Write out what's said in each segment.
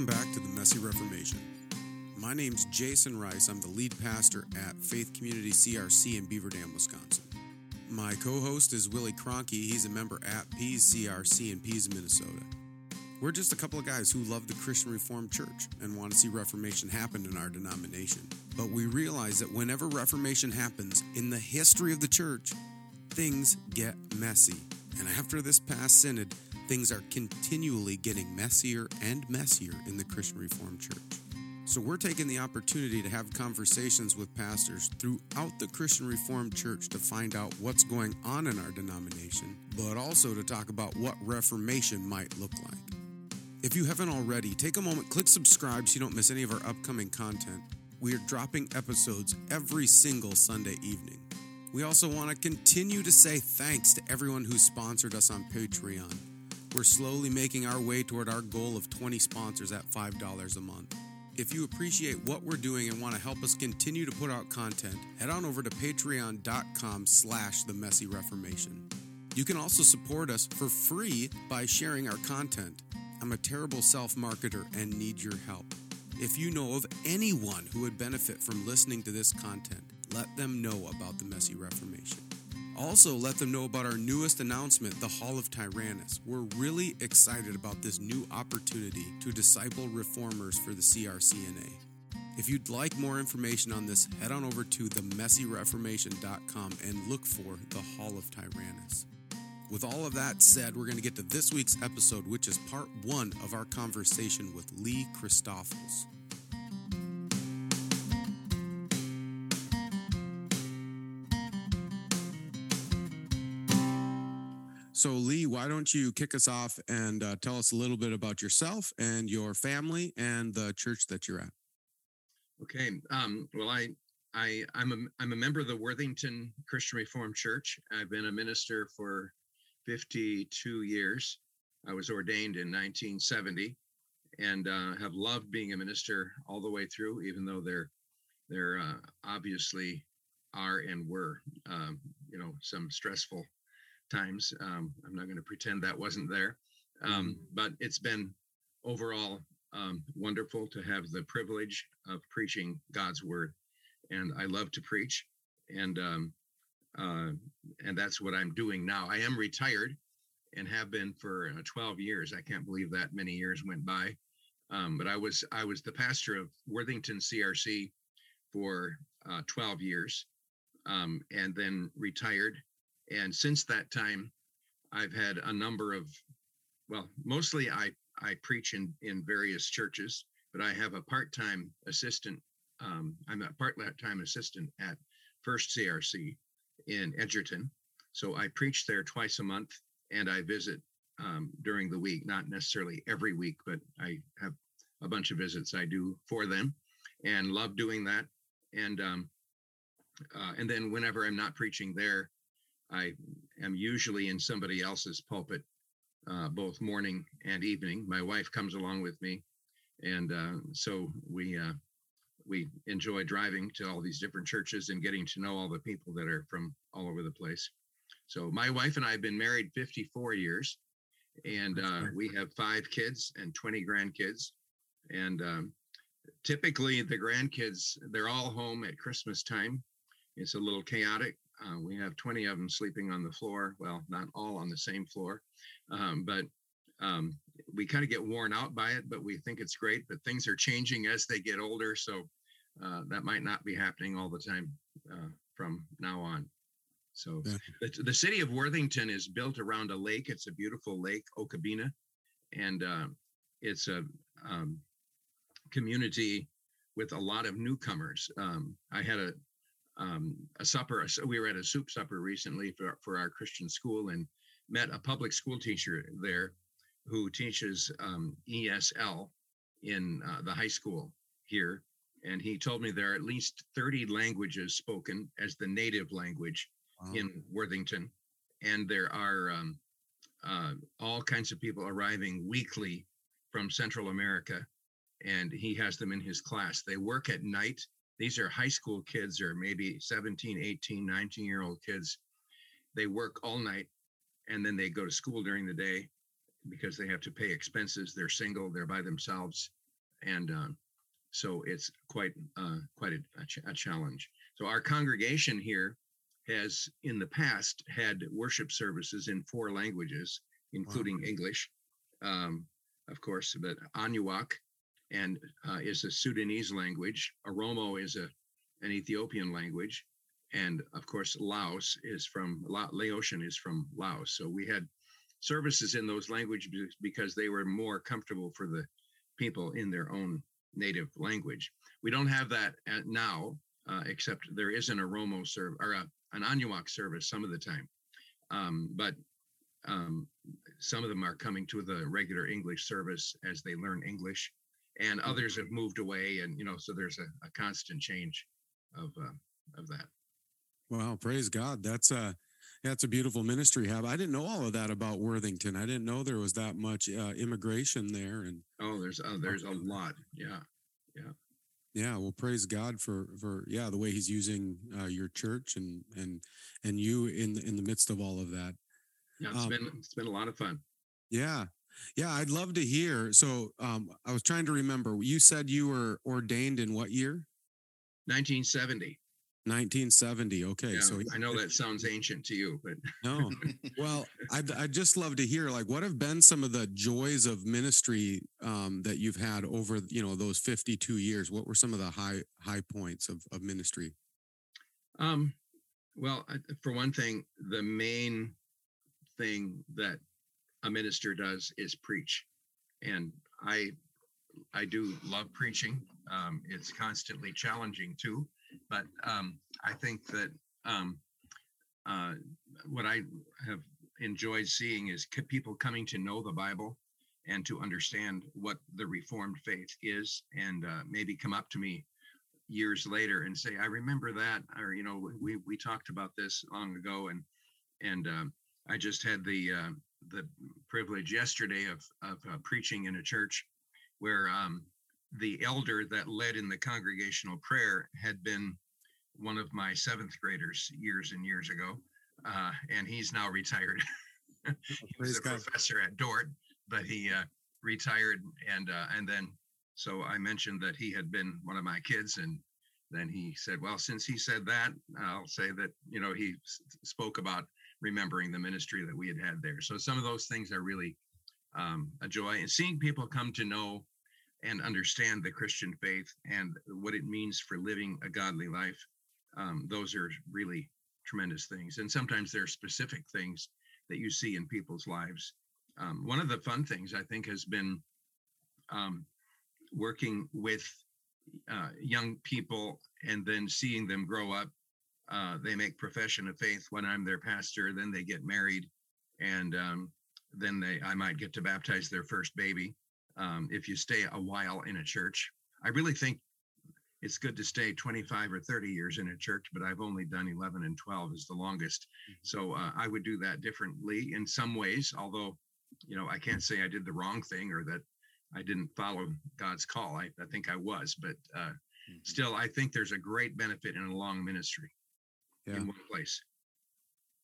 Welcome back to the Messy Reformation. My name's Jason Ruis. I'm the lead pastor at Faith Community CRC in Beaver Dam, Wisconsin. My co host is Willie Cronky. He's a member at Pease CRC in Pease, Minnesota. We're just a couple of guys who love the Christian Reformed Church and want to see Reformation happen in our denomination. But we realize that whenever Reformation happens in the history of the church, things get messy. And after this past synod, things are continually getting messier and messier in the Christian Reformed Church. So we're taking the opportunity to have conversations with pastors throughout the Christian Reformed Church to find out what's going on in our denomination, but also to talk about what Reformation might look like. If you haven't already, take a moment, click subscribe so you don't miss any of our upcoming content. We are dropping episodes every single Sunday evening. We also want to continue to say thanks to everyone who sponsored us on Patreon. We're slowly making our way toward our goal of 20 sponsors at $5 a month. If you appreciate what we're doing and want to help us continue to put out content, head on over to patreon.com slash the messy reformation. You can also support us for free by sharing our content. I'm a terrible self marketer and need your help. If you know of anyone who would benefit from listening to this content, let them know about the Messy Reformation. Also, let them know about our newest announcement, the Hall of Tyrannus. We're really excited about this new opportunity to disciple reformers for the CRCNA. If you'd like more information on this, head on over to themessyreformation.com and look for the Hall of Tyrannus. With all of that said, we're going to get to this week's episode, which is part one of our conversation with Lee Christoffels. So, Lee, why don't you kick us off and uh, tell us a little bit about yourself and your family and the church that you're at? Okay. Um, well, I, I, I'm a, I'm a member of the Worthington Christian Reformed Church. I've been a minister for 52 years. I was ordained in 1970, and uh, have loved being a minister all the way through. Even though there, there uh, obviously are and were, um, you know, some stressful times. Um, I'm not going to pretend that wasn't there, um, mm-hmm. but it's been overall um, wonderful to have the privilege of preaching God's word, and I love to preach, and um, uh, and that's what I'm doing now. I am retired, and have been for uh, 12 years. I can't believe that many years went by, um, but I was I was the pastor of Worthington CRC for uh, 12 years, um, and then retired and since that time, I've had a number of, well, mostly I I preach in in various churches, but I have a part time assistant. Um, I'm a part time assistant at First CRC in Edgerton, so I preach there twice a month, and I visit um, during the week, not necessarily every week, but I have a bunch of visits I do for them, and love doing that. And um, uh, and then whenever I'm not preaching there, I am usually in somebody else's pulpit, uh, both morning and evening. My wife comes along with me, and uh, so we uh, we enjoy driving to all these different churches and getting to know all the people that are from all over the place. So my wife and I have been married 54 years, and uh, we have five kids and 20 grandkids, and um, typically the grandkids they're all home at Christmas time. It's a little chaotic uh, we have 20 of them sleeping on the floor. Well, not all on the same floor, um, but um, we kind of get worn out by it, but we think it's great. But things are changing as they get older. So uh, that might not be happening all the time uh, from now on. So the, the, city of Worthington is built around a lake. It's a beautiful lake, Okabena, and uh, it's a um, community with a lot of newcomers. Um, I had a um, a supper. We were at a soup supper recently for, for our Christian school and met a public school teacher there who teaches um, ESL in uh, the high school here. And he told me there are at least 30 languages spoken as the native language wow. in Worthington. And there are um, uh, all kinds of people arriving weekly from Central America. And he has them in his class. They work at night these are high school kids or maybe 17, 18, 19 year old kids. They work all night and then they go to school during the day because they have to pay expenses. They're single, they're by themselves. and um, so it's quite uh, quite a, a, ch- a challenge. So our congregation here has in the past had worship services in four languages, including wow. English, um, of course, but Anuak and uh, is a Sudanese language. Oromo is a an Ethiopian language, and of course Laos is from La- Laotian is from Laos. So we had services in those languages because they were more comfortable for the people in their own native language. We don't have that now, uh, except there is an Oromo serve or a, an Anuak service some of the time. Um, but um, some of them are coming to the regular English service as they learn English, and mm-hmm. others have moved away, and you know, so there's a, a constant change of uh, of that. Wow, praise God! That's a that's a beautiful ministry. Have I didn't know all of that about Worthington. I didn't know there was that much uh, immigration there, and oh, there's uh, there's a lot. Yeah, yeah. Yeah, well, praise God for for yeah the way He's using uh, your church and and and you in in the midst of all of that. Yeah, it's um, been it's been a lot of fun. Yeah, yeah, I'd love to hear. So, um, I was trying to remember. You said you were ordained in what year? 1970. 1970. Okay, yeah, so I know that sounds ancient to you, but no. Well, I'd, I'd just love to hear like what have been some of the joys of ministry um, that you've had over you know those 52 years. What were some of the high high points of of ministry? Um, well, for one thing, the main thing that a minister does is preach, and I I do love preaching. Um, it's constantly challenging too but um, I think that um, uh, what I have enjoyed seeing is people coming to know the Bible and to understand what the Reformed faith is, and uh, maybe come up to me years later and say, "I remember that," or you know, we we talked about this long ago, and and um, I just had the uh, the privilege yesterday of of uh, preaching in a church where um, the elder that led in the congregational prayer had been one of my seventh graders years and years ago, uh, and he's now retired. he was a professor at Dordt, but he uh, retired, and uh, and then so I mentioned that he had been one of my kids, and then he said, "Well, since he said that, I'll say that you know he s- spoke about remembering the ministry that we had had there. So some of those things are really um, a joy, and seeing people come to know and understand the Christian faith and what it means for living a godly life. Um, those are really tremendous things. And sometimes there are specific things that you see in people's lives. Um, one of the fun things I think has been um, working with uh, young people and then seeing them grow up. Uh, they make profession of faith when I'm their pastor, then they get married, and um, then they I might get to baptize their first baby um, if you stay a while in a church. I really think it's good to stay 25 or 30 years in a church, but I've only done 11 and 12 is the longest. Mm-hmm. So uh, I would do that differently in some ways, although, you know, I can't say I did the wrong thing or that I didn't follow God's call. I, I think I was, but uh, mm-hmm. still, I think there's a great benefit in a long ministry yeah. in one place.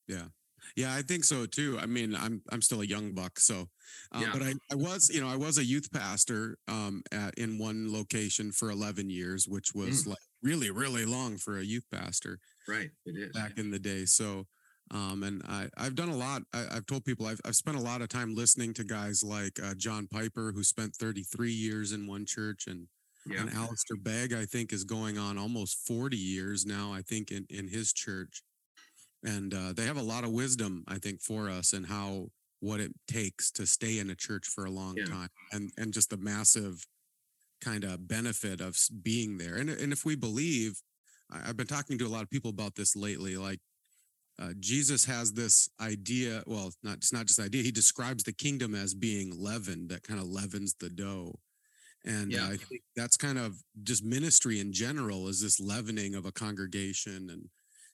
Yeah. Yeah, I think so too. I mean, I'm I'm still a young buck, so uh, yeah. but I, I was you know I was a youth pastor um, at in one location for 11 years, which was mm. like really really long for a youth pastor. Right, it is back yeah. in the day. So, um, and I I've done a lot. I, have told people I've I've spent a lot of time listening to guys like uh, John Piper, who spent 33 years in one church, and yeah. and Alistair Begg, I think, is going on almost 40 years now. I think in in his church and uh, they have a lot of wisdom i think for us and how what it takes to stay in a church for a long yeah. time and and just the massive kind of benefit of being there and, and if we believe i've been talking to a lot of people about this lately like uh, jesus has this idea well not it's not just idea he describes the kingdom as being leavened that kind of leavens the dough and yeah. uh, i think that's kind of just ministry in general is this leavening of a congregation and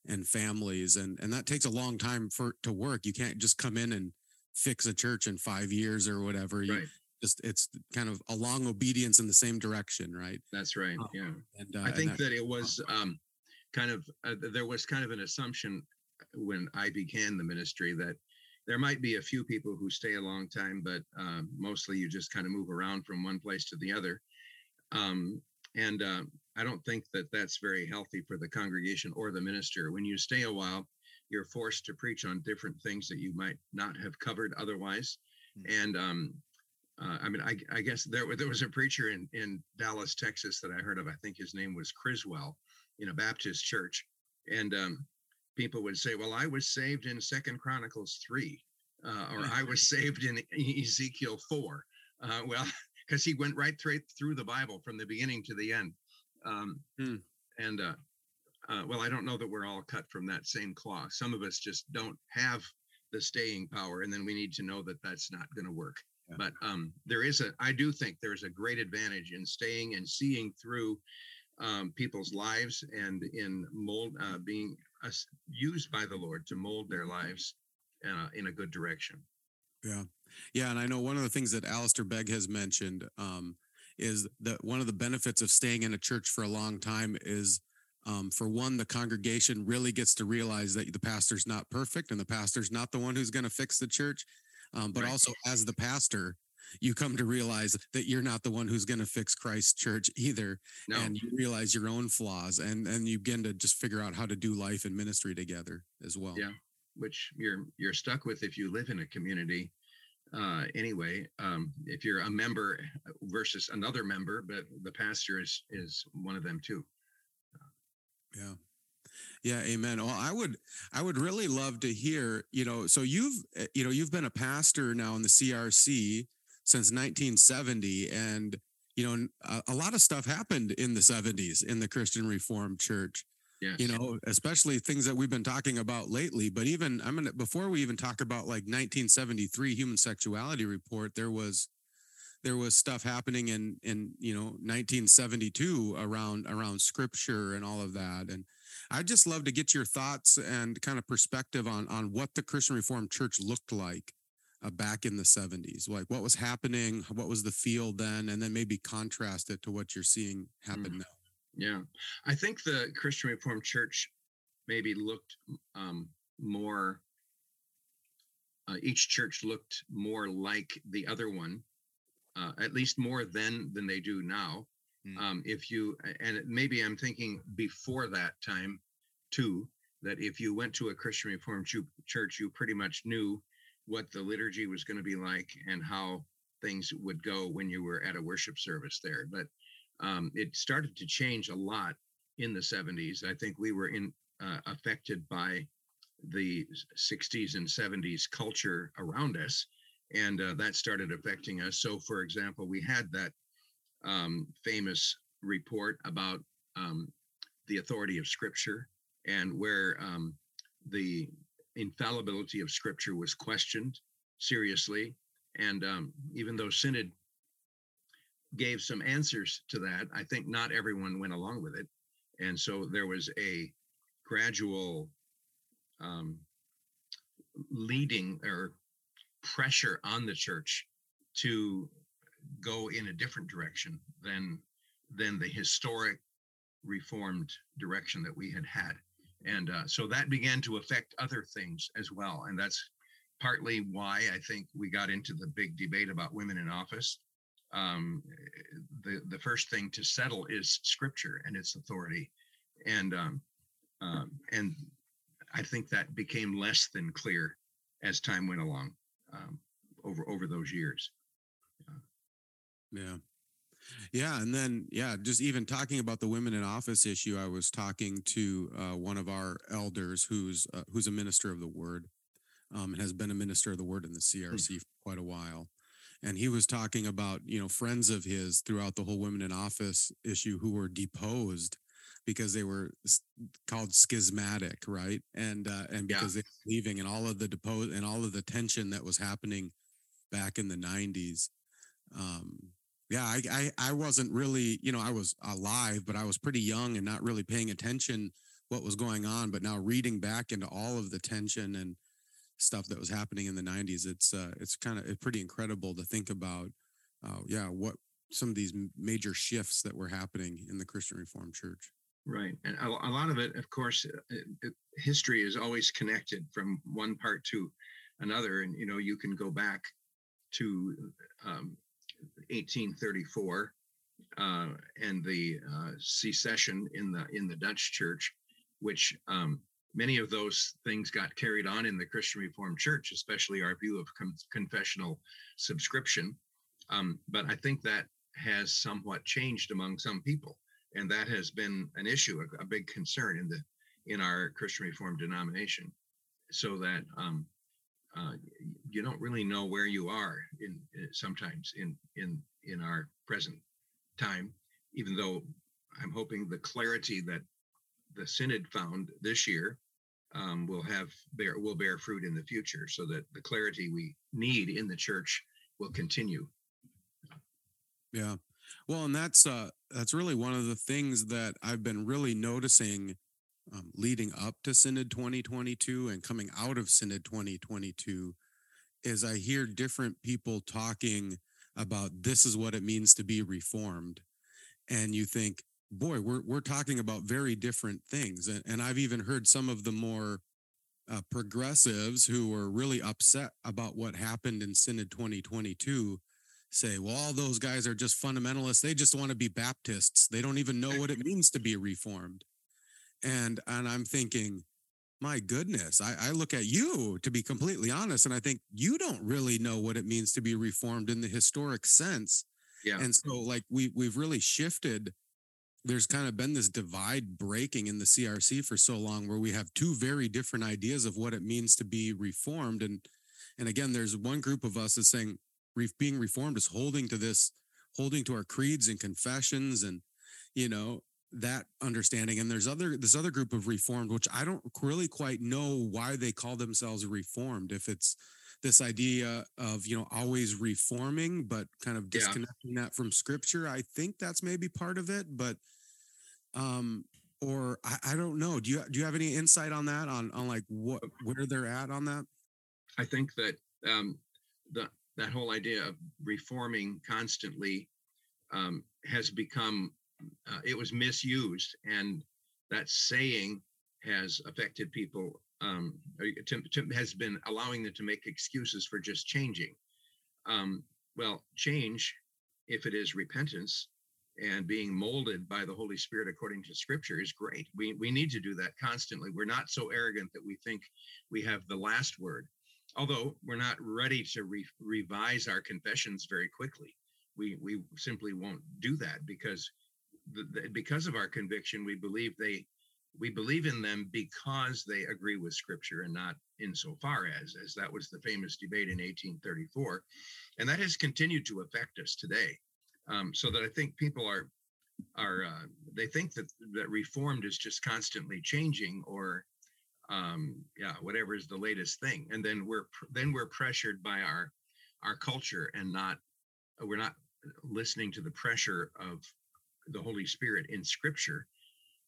and families and and that takes a long time for to work. You can't just come in and fix a church in five years or whatever. You right. just it's kind of a long obedience in the same direction right? That's right. Um, yeah. and, uh, i think that, that, it was um kind of uh, there was kind of an assumption when i began the ministry that there might be a few people who stay a long time but uh, mostly you just kind of move around from one place to the other um, and uh, I don't think that that's very healthy for the congregation or the minister. When you stay a while, you're forced to preach on different things that you might not have covered otherwise. Mm-hmm. And um, uh, I mean, I, I, guess there there was a preacher in in Dallas, Texas, that I heard of. I think his name was Criswell, in a Baptist church, and um, people would say, "Well, I was saved in Second Chronicles three, uh, or I was saved in Ezekiel four. Uh, well, because he went right through through the Bible from the beginning to the end. Um, hmm. And uh, uh, well, I don't know that we're all cut from that same cloth. Some of us just don't have the staying power, and then we need to know that that's not going to work. Yeah. But um, there is a, I do think there's a great advantage in staying and seeing through um, people's lives and in mold uh, being uh, used by the Lord to mold their lives uh, in a good direction. Yeah. Yeah. And I know one of the things that Alistair Begg has mentioned um, is that one of the benefits of staying in a church for a long time is um, for one, the congregation really gets to realize that the pastor's not perfect and the pastor's not the one who's going to fix the church. Um, but right. also, as the pastor, you come to realize that you're not the one who's going to fix Christ's church either. No. And you realize your own flaws and, and you begin to just figure out how to do life and ministry together as well. Yeah. Which you're, you're stuck with if you live in a community uh, anyway, um, if you're a member versus another member, but the pastor is is one of them too. Yeah. Yeah, amen. Well, I would I would really love to hear, you know, so you've eh, you know, you've been a pastor now in the CRC since 1970 and you know, a, a lot of stuff happened in the 70s in the Christian Reformed Church. Yes. You know, especially things that we've been talking about lately. But even I'm gonna before we even talk about like 1973 human sexuality report, there was there was stuff happening in in you know 1972 around around scripture and all of that. And I'd just love to get your thoughts and kind of perspective on on what the Christian Reformed Church looked like uh, back in the 70s like what was happening what was the field then and then maybe contrast it to what you're seeing happen mm. now yeah, I think the Christian Reformed Church maybe looked um, more. Uh, each church looked more like the other one, uh, at least more then than they do now. Mm. Um, if you and maybe I'm thinking before that time, too, that if you went to a Christian Reformed church, you pretty much knew what the liturgy was going to be like and how things would go when you were at a worship service there. But um, it started to change a lot in the 70s. I think we were in uh, affected by the 60s and 70s culture around us, and uh, that started affecting us. So, for example, we had that um, famous report about um, the authority of Scripture and where um, the infallibility of Scripture was questioned seriously. And um, even though Synod gave some answers to that. I think not everyone went along with it. And so there was a gradual um, leading or pressure on the church to go in a different direction than than the historic reformed direction that we had had and uh, so that began to affect other things as well and that's partly why i think we got into the big debate about women in office um, the the first thing to settle is scripture and its authority, and um, um, and I think that became less than clear as time went along um, over over those years. Yeah. Yeah, and then yeah, just even talking about the women in office issue, I was talking to uh, one of our elders who's uh, who's a minister of the word, um, and has been a minister of the word in the CRC hmm. for quite a while, and he was talking about you know friends of his throughout the whole women in office issue who were deposed because they were called schismatic right and uh, and because yeah. they were leaving and all of the depose and all of the tension that was happening back in the 90s um yeah I, I i wasn't really you know i was alive but i was pretty young and not really paying attention what was going on but now reading back into all of the tension and stuff that was happening in the 90s it's uh, it's kind of pretty incredible to think about uh, yeah what some of these major shifts that were happening in the christian reformed church. Right and a, a lot of it of course it, uh, it, history is always connected from one part to another and you know you can go back to um, 1834 uh, and the uh, secession in the in the Dutch Church, which um, many of those things got carried on in the Christian Reformed Church, especially our view of con- confessional subscription. Um, but I think that has somewhat changed among some people, and that has been an issue, a, a big concern in the in our Christian Reformed denomination, so that um, uh, you don't really know where you are in, in sometimes in in in our present time, even though I'm hoping the clarity that the synod found this year um, will have bear will bear fruit in the future, so that the clarity we need in the church will continue. Yeah, well, and that's uh, that's really one of the things that I've been really noticing um, leading up to Synod 2022 and coming out of Synod 2022 is I hear different people talking about this is what it means to be reformed. And you think, boy, we're, we're talking about very different things. And, and I've even heard some of the more uh, progressives who were really upset about what happened in Synod 2022 say, well, all those guys are just fundamentalists. They just want to be Baptists. They don't even know what it means to be reformed. And and I'm thinking, my goodness, I, I look at you to be completely honest, and I think you don't really know what it means to be reformed in the historic sense. Yeah. And so like we we've really shifted. There's kind of been this divide breaking in the CRC for so long where we have two very different ideas of what it means to be reformed. And and again, there's one group of us is saying being reformed is holding to this, holding to our creeds and confessions and you know that understanding and there's other this other group of reformed which i don't really quite know why they call themselves reformed if it's this idea of you know always reforming but kind of disconnecting yeah. that from scripture. I think that's maybe part of it but um or I, I don't know. Do you do you have any insight on that on on like what where they're at on that? I think that um the that whole idea of reforming constantly um, has become uh, it was misused, and that saying has affected people. Um, to, to, has been allowing them to make excuses for just changing. Um, well, change, if it is repentance and being molded by the Holy Spirit according to Scripture, is great. We we need to do that constantly. We're not so arrogant that we think we have the last word. Although we're not ready to re- revise our confessions very quickly, we we simply won't do that because because of our conviction, we believe they we believe in them because they agree with scripture and not insofar as as that was the famous debate in 1834 and that has continued to affect us today. Um, so that i think people are are uh, they think that that reformed is just constantly changing or um, yeah whatever is the latest thing. And then we're then we're pressured by our our culture and not we're not listening to the pressure of the Holy Spirit in Scripture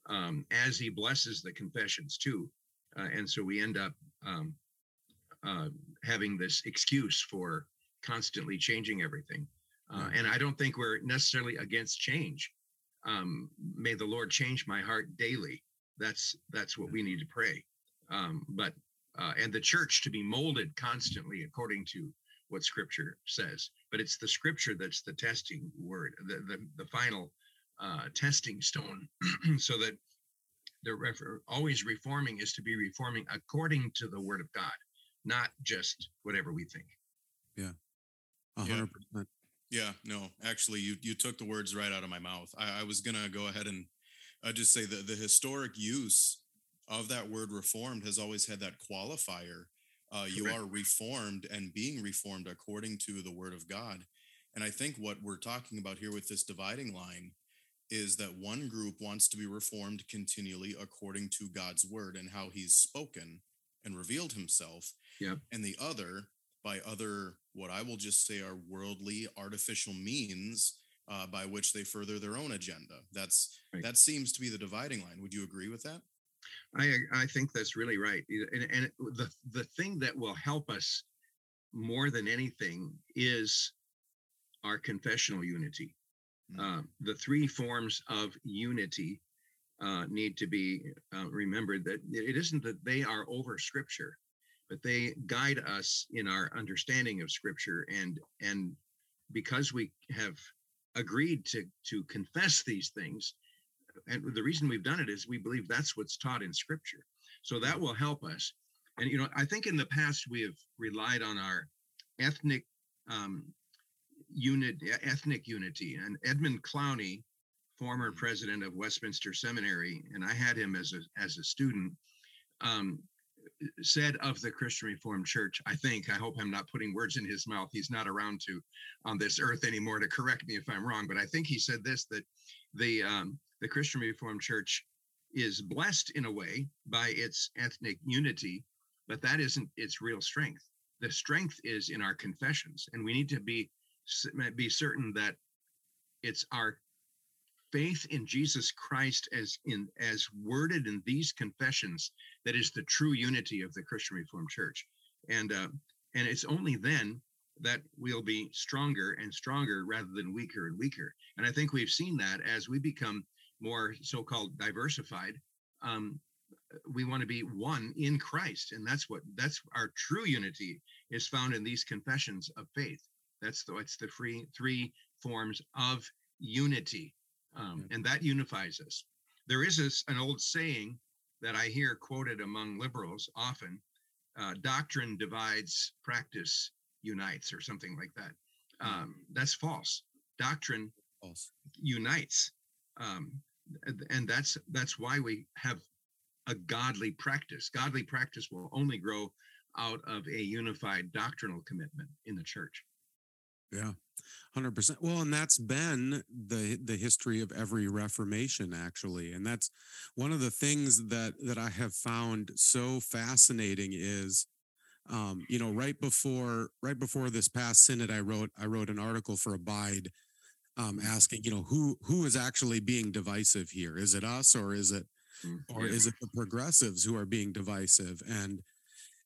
um, as He blesses the confessions too, uh, and so we end up um, uh, having this excuse for constantly changing everything. Uh, and I don't think we're necessarily against change. Um, may the Lord change my heart daily. That's that's what we need to pray. Um, but uh, and the church to be molded constantly according to what Scripture says. But it's the Scripture that's the testing word, the the, the final uh, testing stone so that the refer- always reforming is to be reforming according to the word of God, not just whatever we think. Yeah. hundred percent. Yeah, no, actually you, you took the words right out of my mouth. I, I was going to go ahead and uh, just say that the historic use of that word reformed has always had that qualifier. Uh, you are reformed and being reformed according to the word of God. And I think what we're talking about here with this dividing line is that one group wants to be reformed continually according to God's word and how he's spoken and revealed himself. Yeah. And the other by other, what I will just say are worldly, artificial means uh, by which they further their own agenda. That's right. that seems to be the dividing line. Would you agree with that? I I think that's really right. And, and the the thing that will help us more than anything is our confessional unity. Uh, the three forms of unity uh, need to be uh, remembered that it isn't that they are over scripture but they guide us in our understanding of scripture and and because we have agreed to to confess these things and the reason we've done it is we believe that's what's taught in scripture. So that will help us. And you know i think in the past we have relied on our ethnic um, unit ethnic unity and edmund clowney former mm. president of westminster seminary and i had him as a as a student um, said of the Christian Reformed Church, I think, I hope I'm not putting words in his mouth. He's not around to on this earth anymore to correct me if I'm wrong, but I think he said this that the um, the Christian Reformed Church is blessed in a way by its ethnic unity, but that isn't its real strength. The strength is in our confessions, and we need to be be certain that it's our faith in Jesus Christ as in as worded in these confessions that is the true unity of the Christian Reformed Church. And uh, and it's only then that we'll be stronger and stronger rather than weaker and weaker. And I think we've seen that as we become more so-called diversified. Um, we want to be one in Christ, and that's what that's our true unity is found in these confessions of faith. That's the it's the free three forms of unity um, and that unifies us. There is this, an old saying that I hear quoted among liberals often: uh, "Doctrine divides, practice unites," or something like that. Hmm. Um, that's false. Doctrine false. unites, um, and that's that's why we have a godly practice. Godly practice will only grow out of a unified doctrinal commitment in the church. Yeah. 100%. Well, and that's been the the history of every reformation actually. And that's one of the things that that I have found so fascinating is um, you know, right before right before this past synod I wrote I wrote an article for Abide um, asking, you know, who who is actually being divisive here? Is it us or is it mm, or is it the progressives who are being divisive? And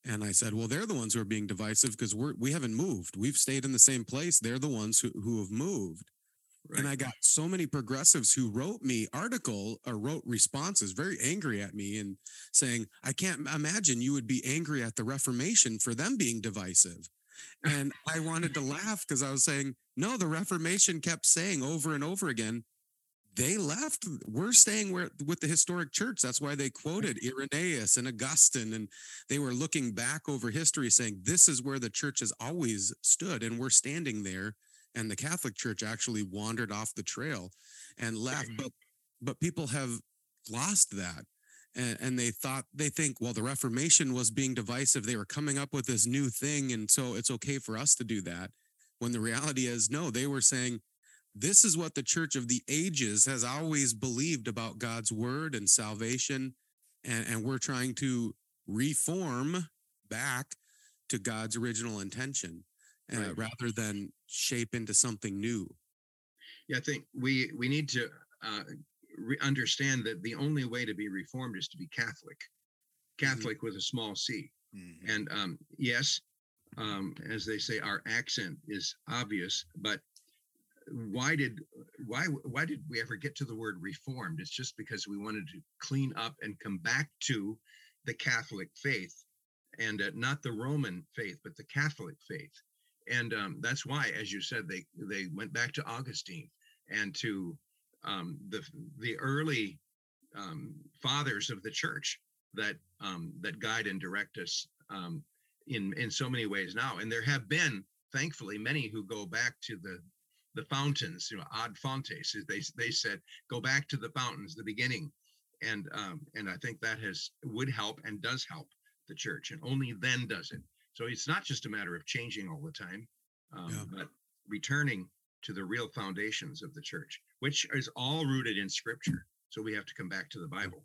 and I said, well, they're the ones who are being divisive because we're we haven't moved. We've stayed in the same place. They're the ones who, who have moved. Right. And I got so many progressives who wrote me article or wrote responses very angry at me and saying, I can't imagine you would be angry at the Reformation for them being divisive. And I wanted to laugh because I was saying, no, the Reformation kept saying over and over again, they left. We're staying where with the historic church. That's why they mm-hmm. quoted Irenaeus and Augustine, and they were looking back over history, saying this is where the church has always stood, and we're standing there. And the Catholic Church actually wandered off the trail and left. Mm-hmm. But but people have lost that. And, and they thought they think well the reformation was being divisive they were coming up with this new thing and so it's okay for us to do that when the reality is no they were saying this is what the church of the ages has always believed about God's word and salvation. And, and we're trying to reform back to God's original intention uh, right. rather than shape into something new. Yeah, I think we we need to uh, re- understand that the only way to be reformed is to be Catholic, mm-hmm. Catholic mm-hmm. with a small c. Mm-hmm. And um, yes, um, as they say, our accent is obvious, but why did why why did we ever get to the word reformed? It's just because we wanted to clean up and come back to the catholic faith and uh, not the roman faith but the catholic faith. And um, that's why as you said they they went back to augustine and to um, the the early um, fathers of the church that um, that guide and direct us um, in in so many ways now. And there have been thankfully many who go back to the the fountains, you know, ad fontes. They they said go back to the fountains, the beginning, and um, and I think that has would help and does help the church, and only then does it. So it's not just a matter of changing all the time, um, yeah. but returning to the real foundations of the church, which is all rooted in Scripture. So we have to come back to the Bible.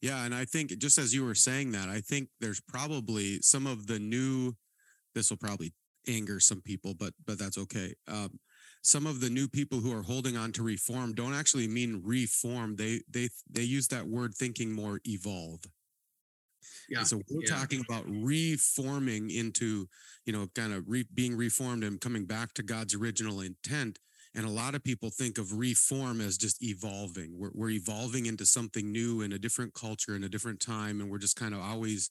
Yeah, and I think just as you were saying that, I think there's probably some of the new. This will probably anger some people, but but that's okay. Um, some of the new people who are holding on to reform don't actually mean reform. They they they use that word thinking more evolve. Yeah. And so we're yeah. talking about reforming into, you know, kind of re, being reformed and coming back to God's original intent. And a lot of people think of reform as just evolving. We're, we're evolving into something new in a different culture in a different time. And we're just kind of always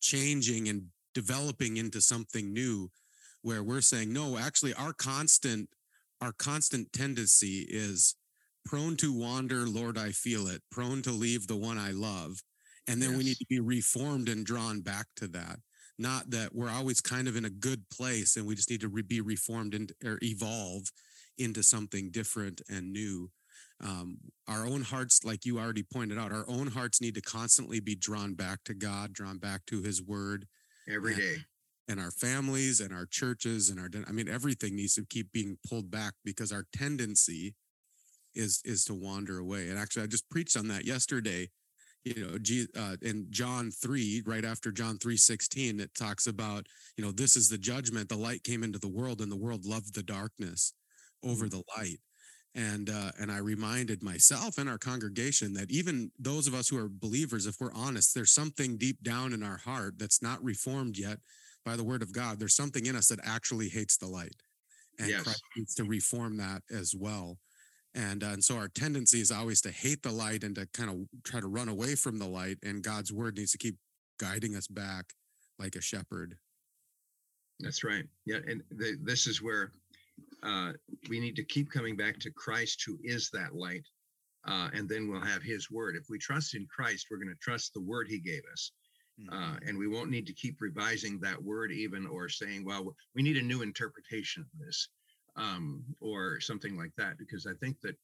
changing and developing into something new where we're saying, no, actually, our constant our constant tendency is prone to wander, Lord, I feel it, prone to leave the one I love. And then yes. we need to be reformed and drawn back to that. Not that we're always kind of in a good place and we just need to re- be reformed and or evolve into something different and new. Um, our own hearts, like you already pointed out, our own hearts need to constantly be drawn back to God, drawn back to His Word every and, day and our families and our churches and our i mean everything needs to keep being pulled back because our tendency is is to wander away and actually i just preached on that yesterday you know uh, in john 3 right after john 3 16 it talks about you know this is the judgment the light came into the world and the world loved the darkness over mm-hmm. the light and uh, and I reminded myself and our congregation that even those of us who are believers, if we're honest, there's something deep down in our heart that's not reformed yet by the word of God, there's something in us that actually hates the light. And yes. Christ needs to reform that as well. And, uh, and so our tendency is always to hate the light and to kind of try to run away from the light. And God's word needs to keep guiding us back like a shepherd. That's right. Yeah. And the, this is where uh, we need to keep coming back to Christ, who is that light. Uh, and then we'll have his word. If we trust in Christ, we're going to trust the word he gave us. Uh, mm-hmm. and we won't need to keep revising that word even or saying, well, we need a new interpretation of this um, or something like that. Because I think that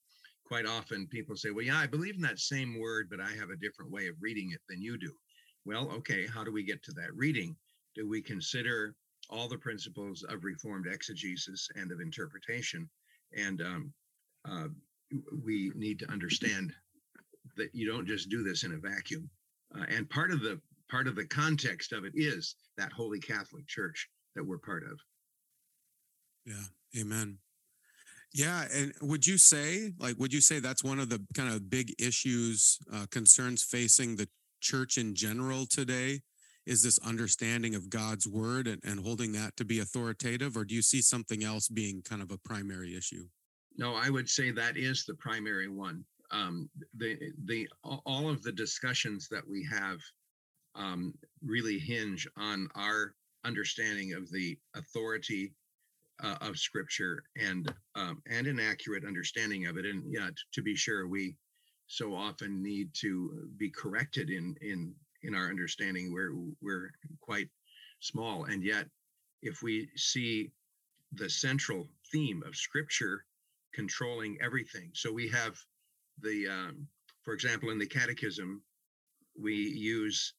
quite often people say, well, yeah, I believe in that same word, but I have a different way of reading it than you do. Well, okay, how do we get to that reading? Do we consider all the principles of Reformed exegesis and of interpretation? And um, uh, we need to understand that you don't just do this in a vacuum. Uh, and part of the part of the context of it is that holy Catholic Church that we're part of. Yeah. Amen. Yeah. And would you say, like, would you say that's one of the kind of big issues, uh, concerns facing the church in general today? Is this understanding of God's word and, and holding that to be authoritative? Or do you see something else being kind of a primary issue? No, I would say that is the primary one. Um, the the all of the discussions that we have um, really hinge on our understanding of the authority uh, of Scripture and um, and an accurate understanding of it. And yeah, t- to be sure, we so often need to be corrected in in in our understanding. We're we're quite small, and yet if we see the central theme of Scripture controlling everything, so we have the um, for example in the Catechism we use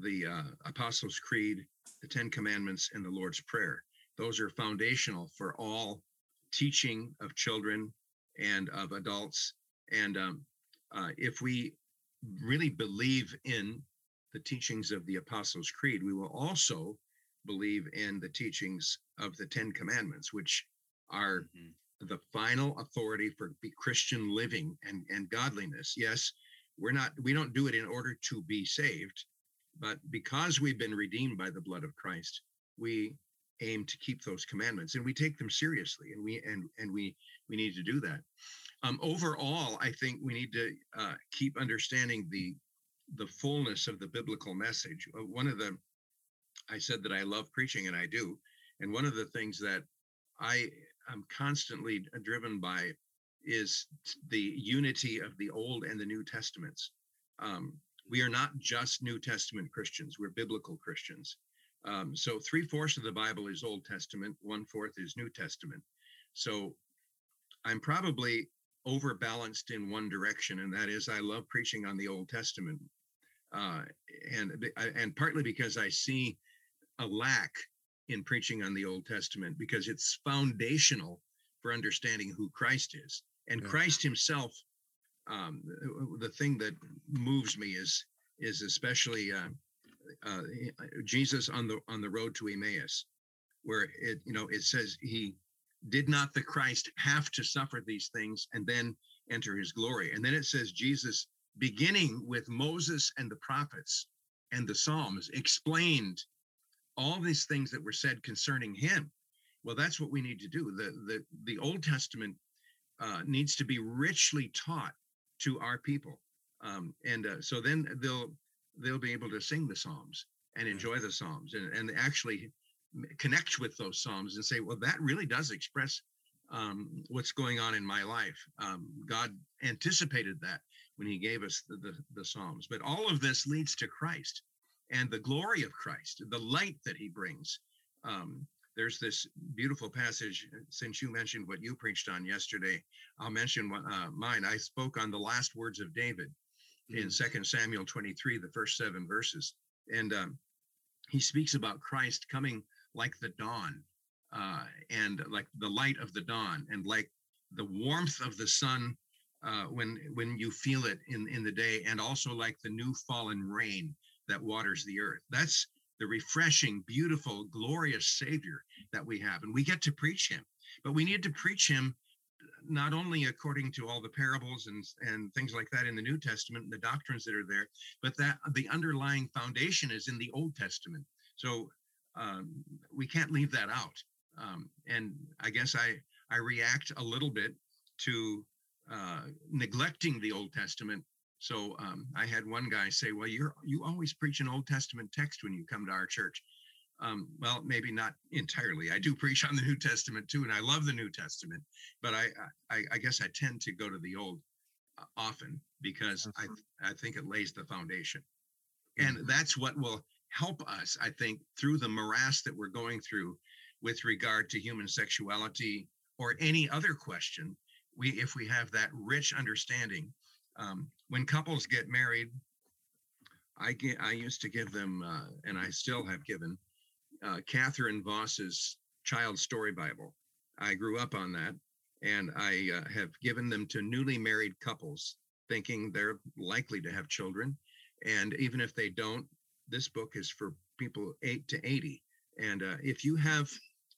the uh, Apostles' Creed, the Ten Commandments, and the Lord's Prayer. Those are foundational for all teaching of children and of adults. And um, uh, if we really believe in the teachings of the Apostles' Creed, we will also believe in the teachings of the Ten Commandments, which are mm-hmm. the final authority for Christian living and, and godliness. Yes, we're not, we don't do it in order to be saved. But because we've been redeemed by the blood of Christ, we aim to keep those commandments and we take them seriously and we and and we we need to do that. Um, overall i think we need to uh, keep understanding the the fullness of the biblical message. Uh, one of the i said that i love preaching and i do and one of the things that i am constantly driven by is the unity of the old and the new testaments. Um, we are not just New Testament Christians, we're biblical Christians. Um, so three fourths of the Bible is Old Testament, one fourth is New Testament. So I'm probably overbalanced in one direction, and that is I love preaching on the Old Testament, uh, and and partly because I see a lack in preaching on the Old Testament because it's foundational for understanding who Christ is, and yeah. Christ Himself um, the thing that moves me is is especially uh, uh, Jesus on the on the road to Emmaus, where it you know it says he did not the Christ have to suffer these things and then enter his glory, and then it says Jesus beginning with Moses and the prophets and the Psalms explained all these things that were said concerning him. Well, that's what we need to do. The the the Old Testament uh, needs to be richly taught to our people. Um, and uh, so then they'll they'll be able to sing the psalms and enjoy the psalms and, and actually connect with those psalms and say, well, that really does express um, what's going on in my life. Um, God anticipated that when He gave us the, the, the Psalms. But all of this leads to Christ and the glory of Christ, the light that He brings. Um, there's this beautiful passage. Since you mentioned what you preached on yesterday, I'll mention uh, mine. I spoke on the last words of David mm-hmm. in Second Samuel 23, the first seven verses, and um, he speaks about Christ coming like the dawn uh, and like the light of the dawn and like the warmth of the sun uh, when when you feel it in in the day and also like the new fallen rain that waters the earth that's the refreshing beautiful glorious savior that we have and we get to preach him but we need to preach him not only according to all the parables and and things like that in the new testament and the doctrines that are there but that the underlying foundation is in the old testament so um, we can't leave that out um, and I guess I I react a little bit to uh, neglecting the Old Testament. So um, I had one guy say, "Well, you're you always preach an Old Testament text when you come to our church." Um, well, maybe not entirely. I do preach on the New Testament too, and I love the New Testament. But I I, I guess I tend to go to the Old uh, often because I I think it lays the foundation, and mm-hmm. that's what will help us. I think through the morass that we're going through with regard to human sexuality or any other question we if we have that rich understanding um, when couples get married i get i used to give them uh, and i still have given uh, catherine Vos's child story bible. I grew up on that and i uh, have given them to newly married couples thinking they're likely to have children. And even if they don't this book is for people 8 to 80 and uh, if you have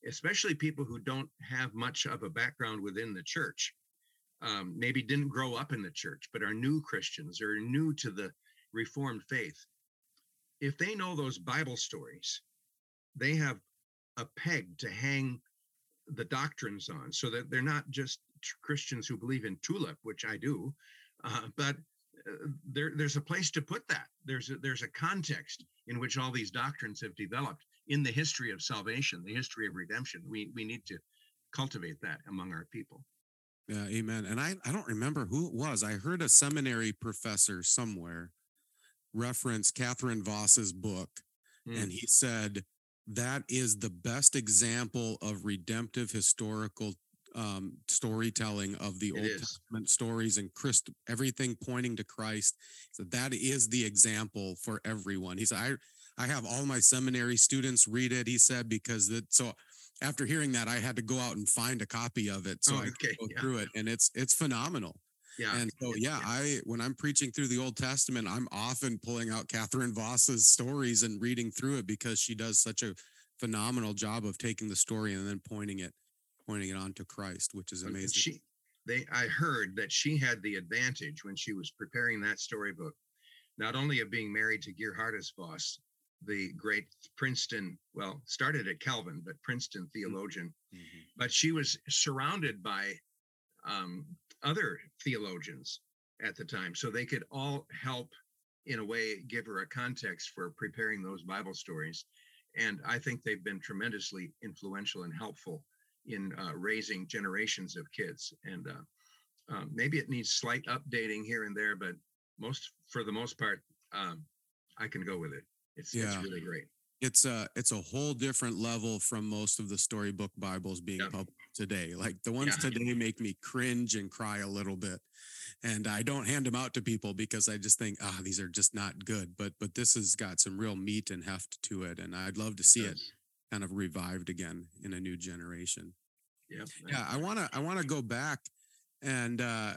especially people who don't have much of a background within the church, um, maybe didn't grow up in the church, but are new Christians or new to the Reformed faith. If they know those Bible stories, they have a peg to hang the doctrines on so that they're not just Christians who believe in tulip, which I do, uh, but uh, there, there's a place to put that. There's a, there's a context in which all these doctrines have developed in the history of salvation, the history of redemption. We we need to cultivate that among our people. Yeah, amen. And I, I don't remember who it was. I heard a seminary professor somewhere reference Catherine Vos's book, mm. and he said that is the best example of redemptive historical um, storytelling of the it Old is. Testament stories and Christ, everything pointing to Christ. So that is the example for everyone. He said, I I have all my seminary students read it. He said because that so after hearing that, I had to go out and find a copy of it so oh, okay. I could go yeah. through it, and it's it's phenomenal. Yeah. And so yeah, yeah, I when I'm preaching through the Old Testament, I'm often pulling out Catherine Vos's stories and reading through it because she does such a phenomenal job of taking the story and then pointing it pointing it on to Christ, which is amazing. She, they I heard that she had the advantage when she was preparing that storybook, not only of being married to Geerhardus Vos, the great Princeton, well, started at Calvin, but Princeton mm-hmm. theologian. Mm-hmm. But she was surrounded by um, other theologians at the time. So they could all help, in a way, give her a context for preparing those Bible stories. And I think they've been tremendously influential and helpful in uh, raising generations of kids. And uh, um, maybe it needs slight updating here and there, but most, for the most part, um, I can go with it. It's, yeah. it's really great. It's a it's a whole different level from most of the storybook Bibles being yeah. published today. Like the ones yeah. today make me cringe and cry a little bit. And I don't hand them out to people because I just think, ah, these are just not good. But but this has got some real meat and heft to it. And I'd love to see it, it kind of revived again in a new generation. Yeah. Yeah. I wanna I wanna go back and uh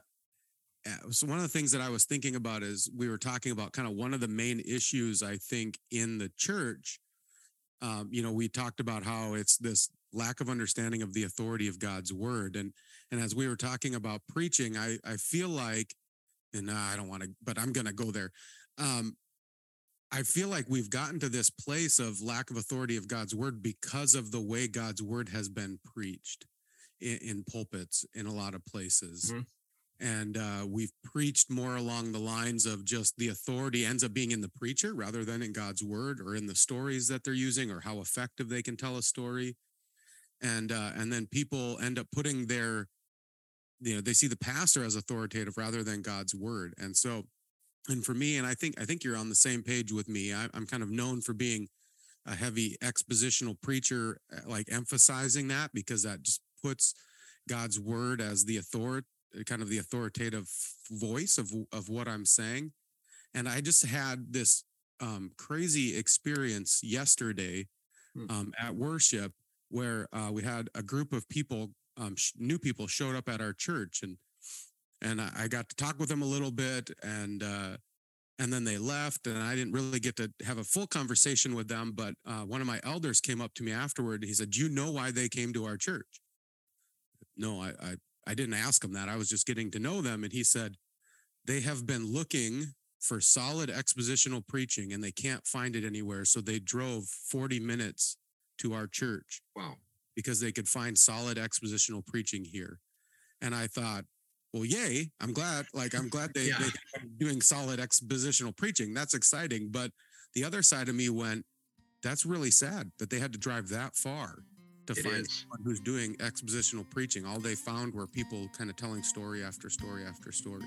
so one of the things that I was thinking about is we were talking about kind of one of the main issues I think in the church. Um, you know, we talked about how it's this lack of understanding of the authority of God's word, and and as we were talking about preaching, I I feel like, and I don't want to, but I'm going to go there. Um, I feel like we've gotten to this place of lack of authority of God's word because of the way God's word has been preached in, in pulpits in a lot of places. Mm-hmm and uh, we've preached more along the lines of just the authority ends up being in the preacher rather than in God's word or in the stories that they're using or how effective they can tell a story. and uh, and then people end up putting their you know they see the pastor as authoritative rather than god's word and so and for me and i think i think you're on the same page with me I, i'm kind of known for being a heavy expositional preacher uh, like emphasizing that because that just puts god's word as the authority kind of the authoritative voice of of what i'm saying and i just had this um, crazy experience yesterday hmm. um, at worship where uh, we had a group of people, um, sh- new people, showed up at our church, and and I, I got to talk with them a little bit, and uh, and then they left, and I didn't really get to have a full conversation with them. But uh, one of my elders came up to me afterward. He said, "Do you know why they came to our church?" No, I, I I didn't ask him that. I was just getting to know them, and he said they have been looking for solid expositional preaching and they can't find it anywhere. So they drove 40 minutes to our church. Wow. Because they could find solid expositional preaching here. And I thought, well, yay. I'm glad. Like, I'm glad they, yeah. they doing solid expositional preaching. That's exciting. But the other side of me went, that's really sad that they had to drive that far to it find is. someone who's doing expositional preaching. All they found were people kind of telling story after story after story.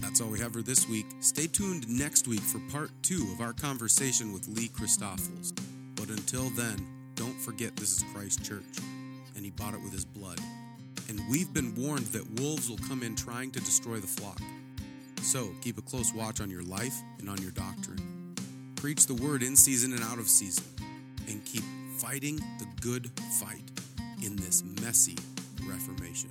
That's all we have for this week. Stay tuned next week for part two of our conversation with Lee Christoffels. But until then, don't forget this is Christ Church, and he bought it with his blood. And we've been warned that wolves will come in trying to destroy the flock. So keep a close watch on your life and on your doctrine. Preach the word in season and out of season, and keep fighting the good fight in this messy Reformation.